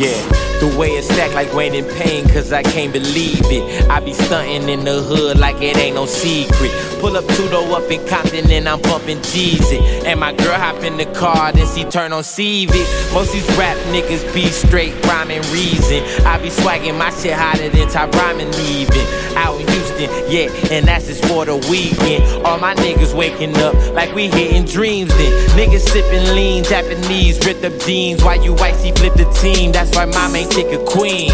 Yeah, the way it's stacked like Wayne in pain, cause I can't believe it. I be stunting in the hood like it ain't no secret. Pull up Tudo up in Compton and I'm bumping Jeezy. And my girl hop in the car, then she turn on CV. Most these rap niggas be straight rhyming reason. I be swagging my shit hotter than Ty Rhymin' leaving. Out in Houston, yeah, and that's just for the weekend. All my niggas waking up like we hitting dreams then. Niggas sipping lean, Japanese, ripped up jeans. Why you white, flip the team. That's why mom ain't chick a queen.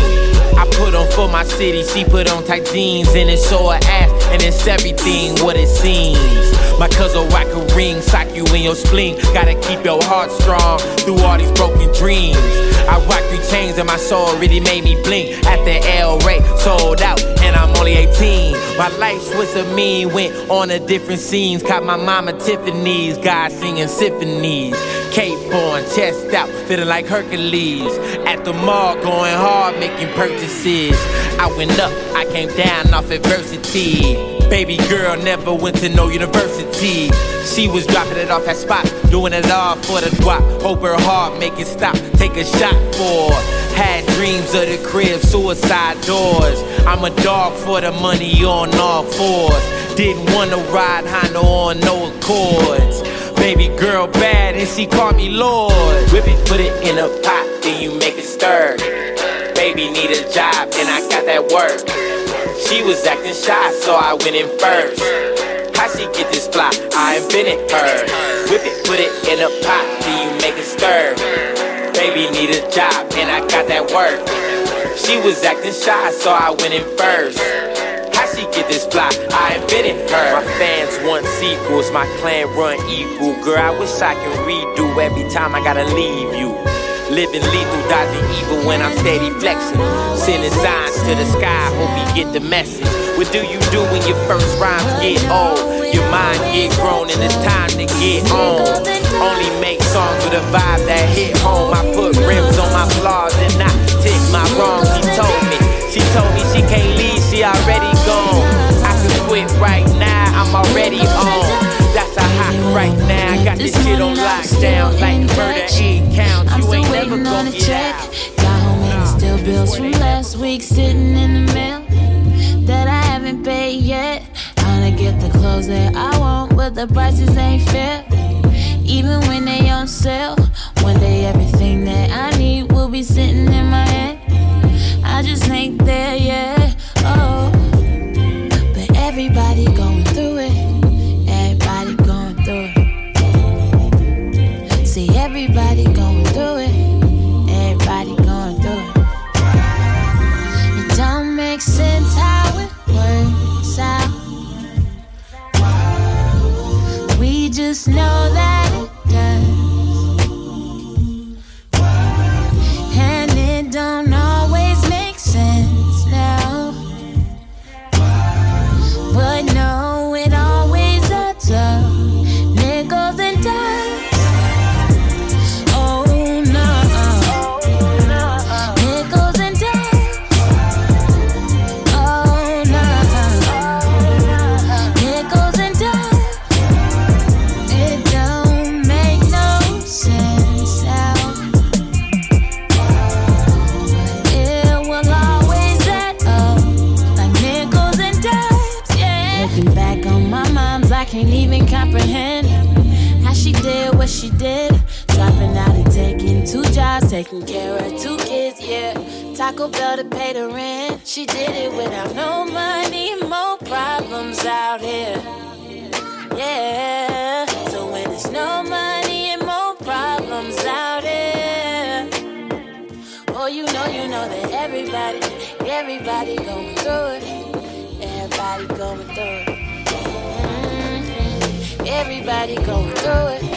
I put on for my city, she put on tight jeans. And it's show her ass, and it's everything what it seems. My cousin whack a ring, sock you in your spleen. Gotta keep your heart strong through all these broken dreams. I rock three chains and my soul really made me blink. At the El Rey, sold out, and I'm only 18. My life switched to me, went on a different scenes. Caught my mama Tiffany's, God singing symphonies. Cape on, chest out, feeling like Hercules. At the mall, going hard, making purchases. I went up, I came down off adversity. Baby girl never went to no university. She was dropping it off at spot, doing it all for the guap. Hope her heart make it stop, take a shot for. Had dreams of the crib, suicide doors. I'm a dog for the money on all fours. Didn't wanna ride Honda on no Accords. Baby girl bad and she called me Lord. Whip it, put it in a pot, then you make it stir. Baby need a job, and I got that work. She was acting shy, so I went in first. How she get this fly? I invented her. Whip it, put it in a pot, then you make it stir. Baby need a job, and I got that work. She was acting shy, so I went in first. How she get this fly? I invented her. My fans want sequels, my clan run equal. Girl, I wish I can redo every time I gotta leave you. Living lethal, dodging evil when I'm steady flexing. Sending signs to the sky, hope you get the message. What do you do when your first rhymes get old? Your mind get grown and it's time to get on. Only make songs with a vibe that hit home. I put rims on my flaws and not tick my wrongs. She told me, she told me she can't leave, she already gone. I can quit right now, I'm already on. That's a hot right now. I got this shit on lockdown like murder ain't count. I'm You still ain't never waiting on gonna a get check. out. Got home and it's still bills from last week sitting in the mail that I haven't paid yet. Trying to get the clothes that I want, but the prices ain't fair. Even when they on sale, one day everything that I need will be sitting in my head. I just ain't there yet. Oh, you know, you know that everybody, everybody going through it. Everybody going through it. Mhm. Everybody going through it.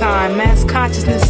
time. Mass consciousness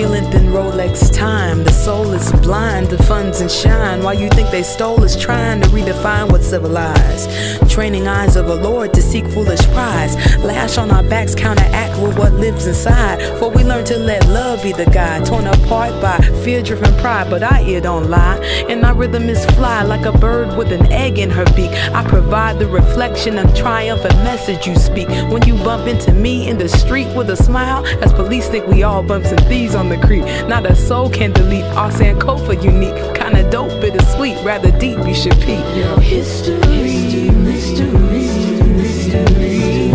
opulent than Rolex time. The soul is blind to funds and shine. While you think they stole is trying to redefine what's civilized. Training eyes of a lord to seek foolish prize. Lash on our backs, counteract with what lives inside. For we learn to let love be the guide. Torn apart by fear driven pride, but our ear don't lie. And our rhythm is fly like a bird with an egg in her beak. I provide the reflection of triumph and message you speak. When you bump into me in the street with a smile, as police think we all bumps and thieves on the. Not a soul can delete our Sankofa unique. Kinda dope, bittersweet, rather deep, you should peek. History, mystery. good.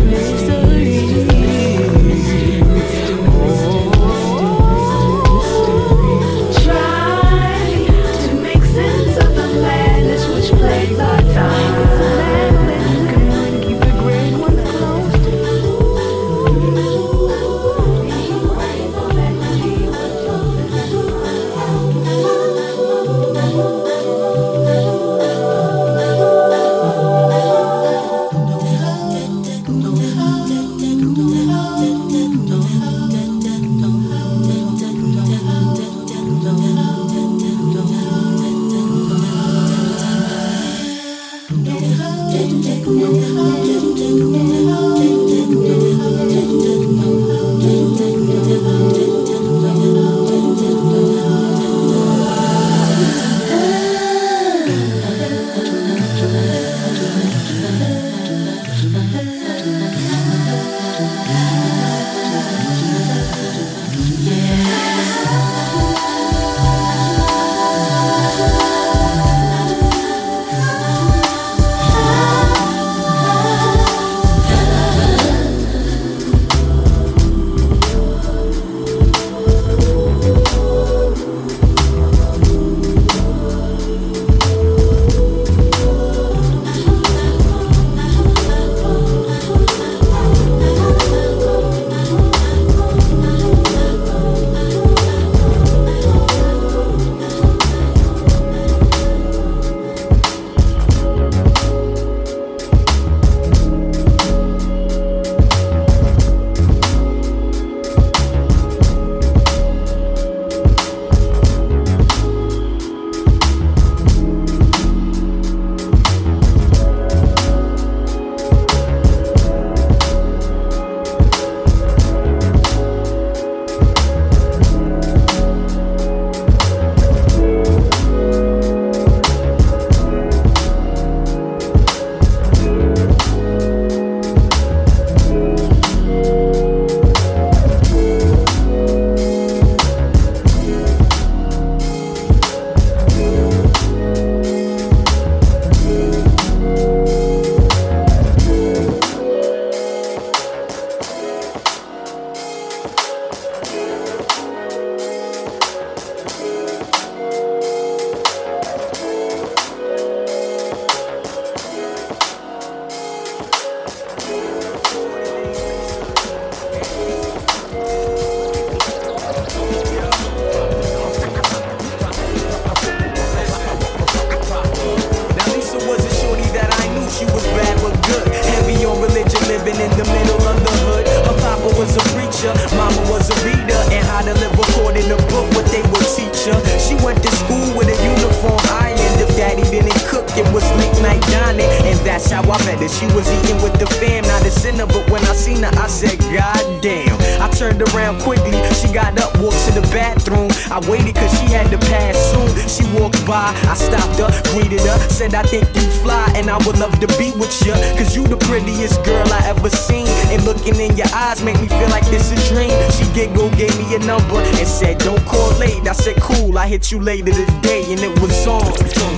She was eating with the fam, not a sinner, but when I seen her, I said, God damn. I turned around quickly, she got up, walked to the bathroom. I waited cause she had to pass soon. She walked by, I stopped her, greeted her, said, I think you fly, and I would love to be with you, cause you the prettiest girl I ever seen. And looking in your eyes make me feel like this a dream. She giggled, gave me a number, and said, Don't call late. I said, Cool, I hit you later today, and it was on.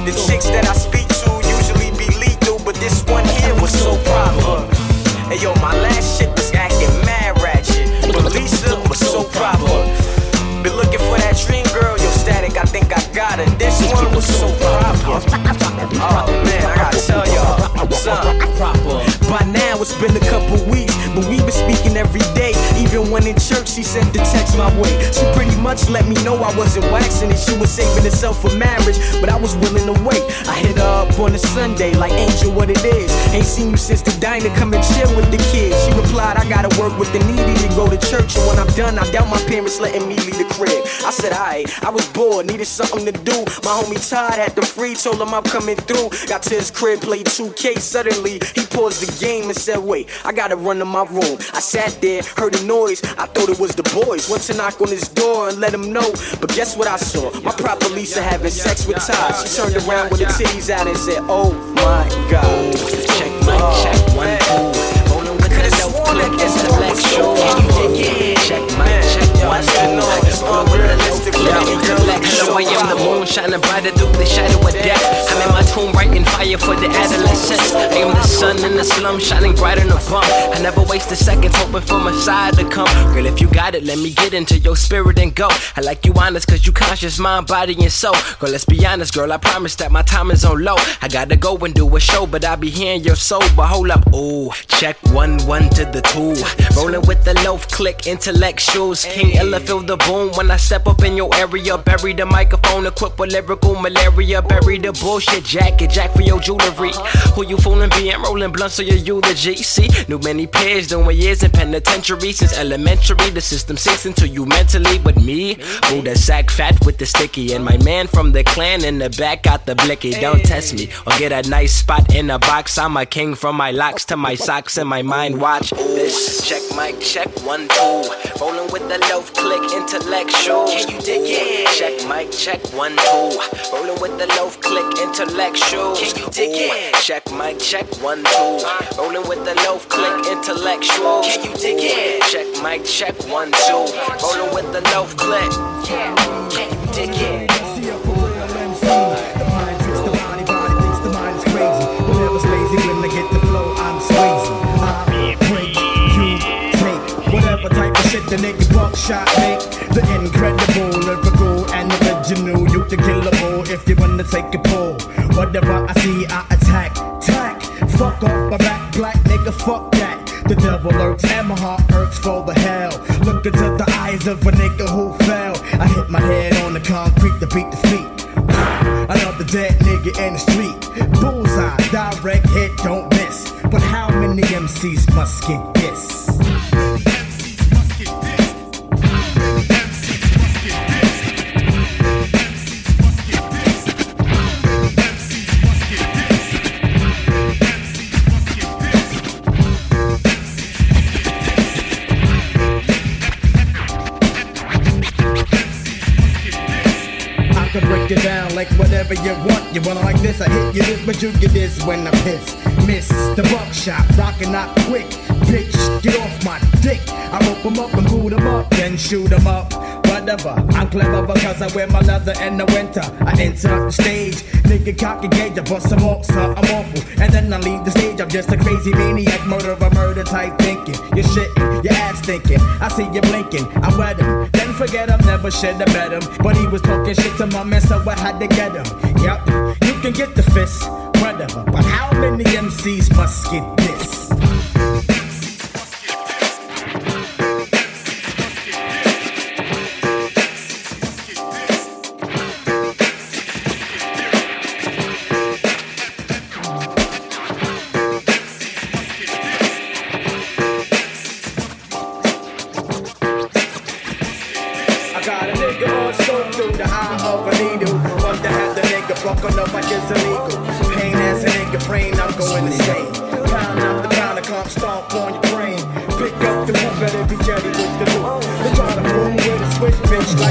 The chicks that I speak to usually be lethal, but this one was so proper. Hey yo, my last shit was acting mad ratchet, but Lisa was so proper. Been looking for that dream girl, yo static, I think I got it. This one was so proper. Oh man, I gotta tell y'all, son. By now it's been a couple weeks, in church, she sent the text my way. She pretty much let me know I wasn't waxing and she was saving herself for marriage, but I was willing to wait. I hit her up on a Sunday, like Angel, what it is. Ain't seen you since the diner, come and chill with the kids. She replied, I gotta work with the needy to go to church, and when I'm done, I doubt my parents letting me leave the crib. I said, alright, I was bored, needed something to do. My homie Todd had the free, told him I'm coming through. Got to his crib, played 2K. Suddenly, he paused the game and said, Wait, I gotta run to my room. I sat there, heard a noise, I thought it was the boys. Went to knock on his door and let him know. But guess what I saw? My proper Lisa having sex with Todd. She turned around with her titties out and said, Oh my god. Check my oh, check one, two. Rolling with the dope click, intellectual. Check my check one, two. Rolling with the dope click, intellectual. I am the moon shining brighter through the shadow of death. I'm in my tomb writing fire for the adolescents. Sun in the slum shining brighter than the bump. I never waste a second hoping for my side to come. Girl, if you got it, let me get into your spirit and go. I like you honest cause you conscious, mind, body, and soul. Girl, let's be honest, girl. I promise that my time is on low. I gotta go and do a show, but I be hearing your soul. But hold up, ooh, check one, one to the two. Rolling with the loaf click, intellectuals. King Ella feel the boom when I step up in your area. Bury the microphone, equipped with lyrical malaria. Bury the bullshit jacket, jack for your jewelry. Who you fooling, being rolling blunts on your eulogy? See, knew many pairs doing years in penitentiary since elementary. The system sinks into you mentally, but me, the sack fat with the sticky, and my man from the clan in the back got the blicky. Don't test me or get a nice spot in a box. I'm a king from my locks to my socks and my mind. Watch this. Check mic, check one two. Rolling with the loaf click, intellectual. Can you dig it? Check mic, check one two. Rolling with the loaf click, intellectual. Can you dig it? Check mic, check one two. Rolling with the loaf click, intellectual. Can you dig it? Check mic, check one two. Rolling with the loaf click. Yeah, can you dig it? See a real MC. The mind tricks the body, body thinks the mind is crazy. Never lazy when I get the flow, I'm crazy. I break, you take whatever type of shit the nigga buckshot make. The incredible, lyrical, and original. You can kill a bull if you wanna take a pull. Whatever I see, I attack, tack. Fuck off my back, black nigga, fuck that. The devil lurks and my heart hurts for the hell. Look into the eyes of a nigga who fell. I hit my head on the concrete to beat the feet. Another dead nigga in the street. Bullseye, direct hit, don't miss. But how many MCs must get this? It down like whatever you want. You want it like this, I hit you this, but you get this when I piss. Miss the buckshot, rockin' out quick. Bitch, get off my dick. I rope 'em up and boot 'em up, then shoot 'em up. Whatever, I'm clever because I wear my leather in the winter. I enter the stage, nigga cock a gauge, I bust some off, so I'm awful. And then I leave the stage, I'm just a crazy maniac, murderer, murder type thinking. You're shitting, your ass thinking. I see you blinking, I wet him. Then forget him, never should have met him. But he was talking shit to my man, so I had to get him. Yep, you can get the fist, whatever. But how many MCs must get this?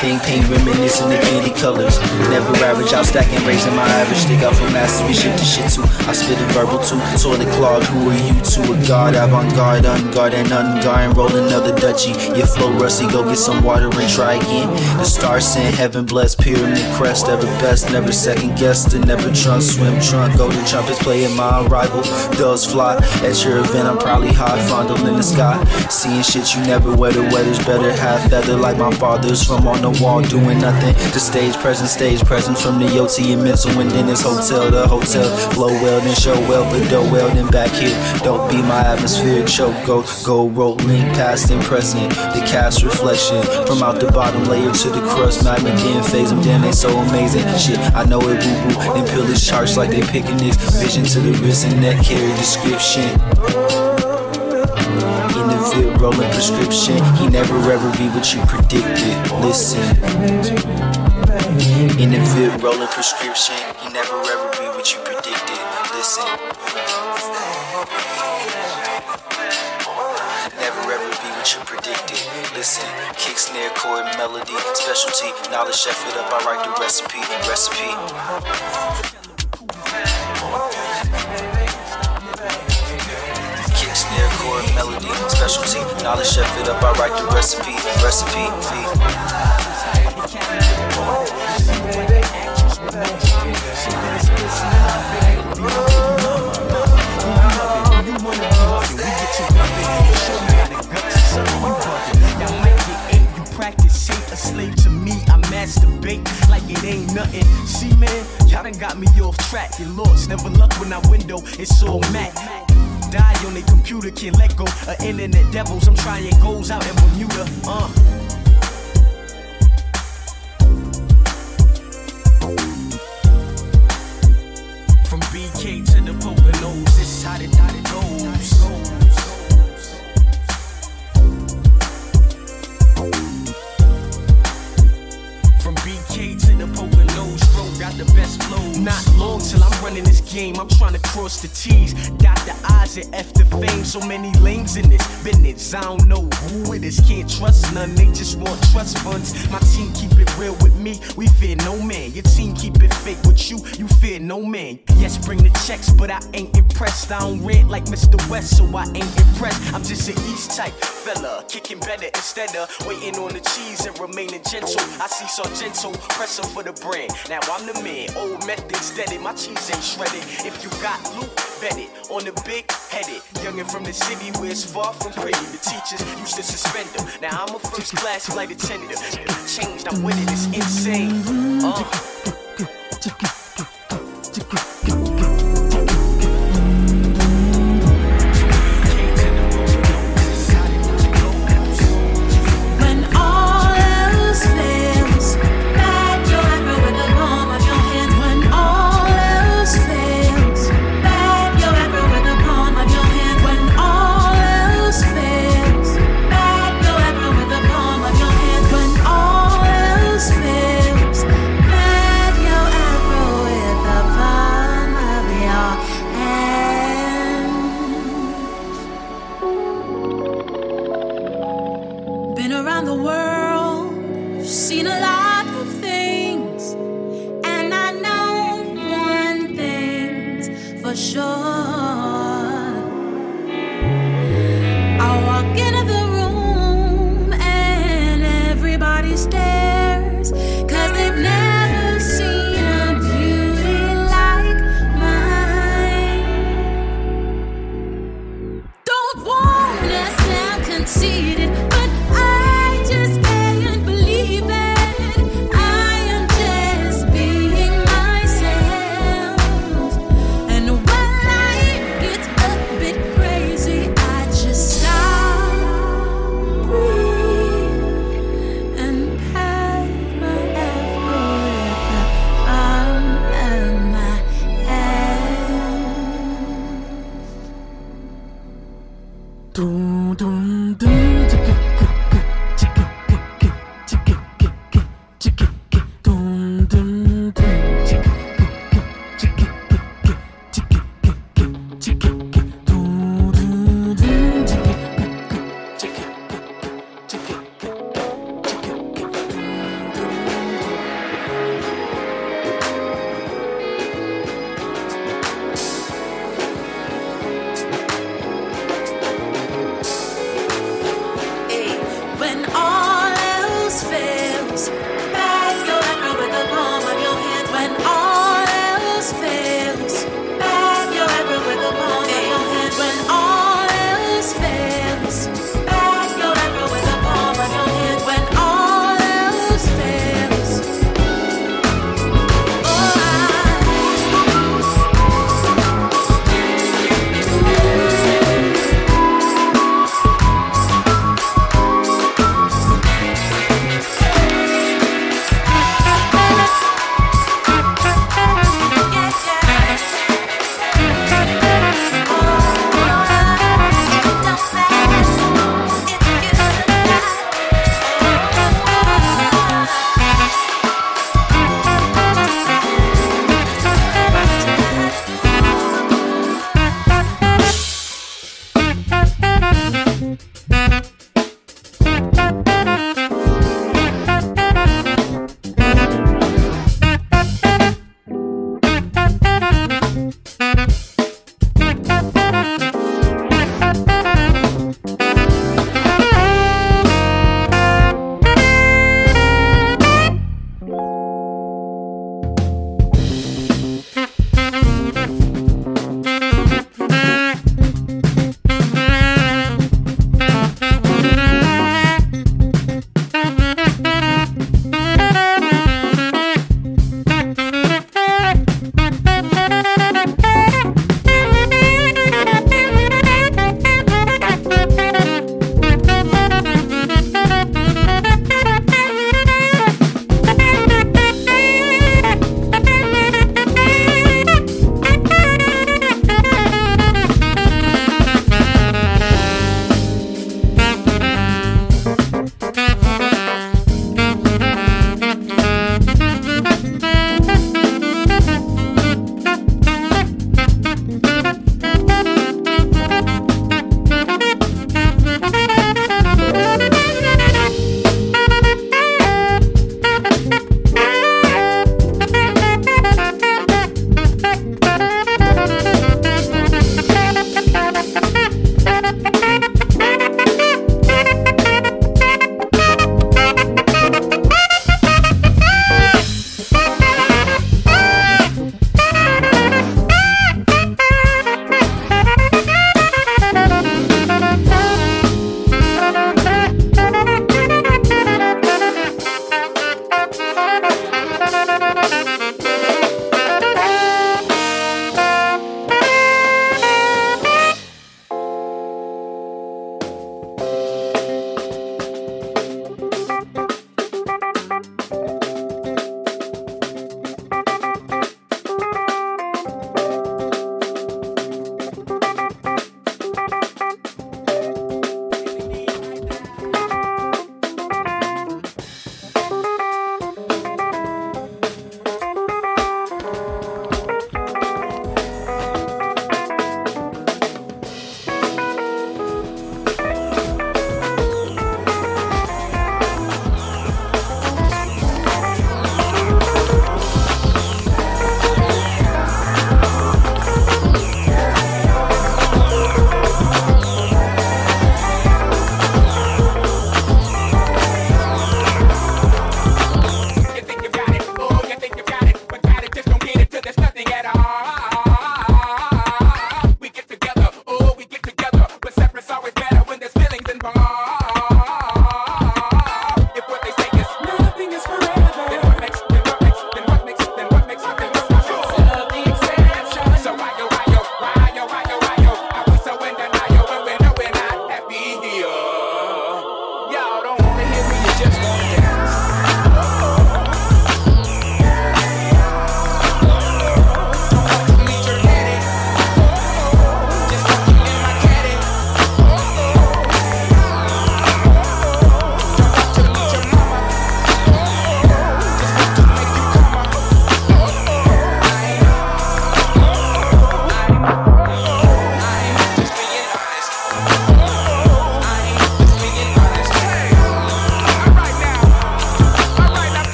that thing paint reminiscent of candy colors. Never average out stacking, raising my average. Stick out from mastery, shit to shit too. I spit a verbal too. Toilet clogged, who are you to? A god, avant garde, unguard and unguard. Roll another Dutchie. Your flow rusty, go get some water and try again. The stars sent heaven blessed, pyramid crest. Ever best, never second guessed. And never trunk, swim trunk. Golden trumpets playing my arrival. Does fly at your event, I'm probably high, fondling the sky. Seeing shit you never wear, the weather's better. Half feather like my father's from on the wall, doing nothing. The stage present, stage present from the OT and mental. And then this hotel, the hotel. Flow well, then show well, but do well, then back here. Don't be my atmospheric choke. Go, go, rolling past and present. The cast reflection from out the bottom layer to the crust. Magnet, then phase them, then they so amazing. Shit, I know it boo boo. Then pill is charged like they picking this. Vision to the wrist and neck, carry description. Vid rolling prescription, he never ever be what you predicted. Listen. In the vid rolling prescription, he never ever be what you predicted. Listen. Never ever be what you predicted. Listen, kick, snare, chord, melody, specialty, knowledge, chef it up. I write the recipe, recipe. Chord, melody, specialty, knowledge, chef it up. I write the recipe, recipe. V. can't let go of internet devils. I'm trying goals out in Bermuda, uh. From BK to the Poconos, this is how it, how it goes. From BK to the best flow. Not long till I'm running this game, I'm trying to cross the T's. So many business, I don't know who it is. Can't trust none, they just want trust funds. My team keep it real with me, we fear no man. Your team keep it fake with you, you fear no man. Yes, bring the checks, but I ain't impressed. I don't rent like Mr. West, so I ain't impressed. I'm just an East type fella, kicking better instead of waiting on the cheese and remaining gentle. I see Sargento pressing for the brand. Now I'm the man, old methods deaded, my cheese ain't shredded. If you got loot, bet it on the big headed. Youngin' from the city where it's far from pretty. Teachers used to suspend them. Now I'm a first class flight attendant. Changed, I'm it, it's insane. Uh.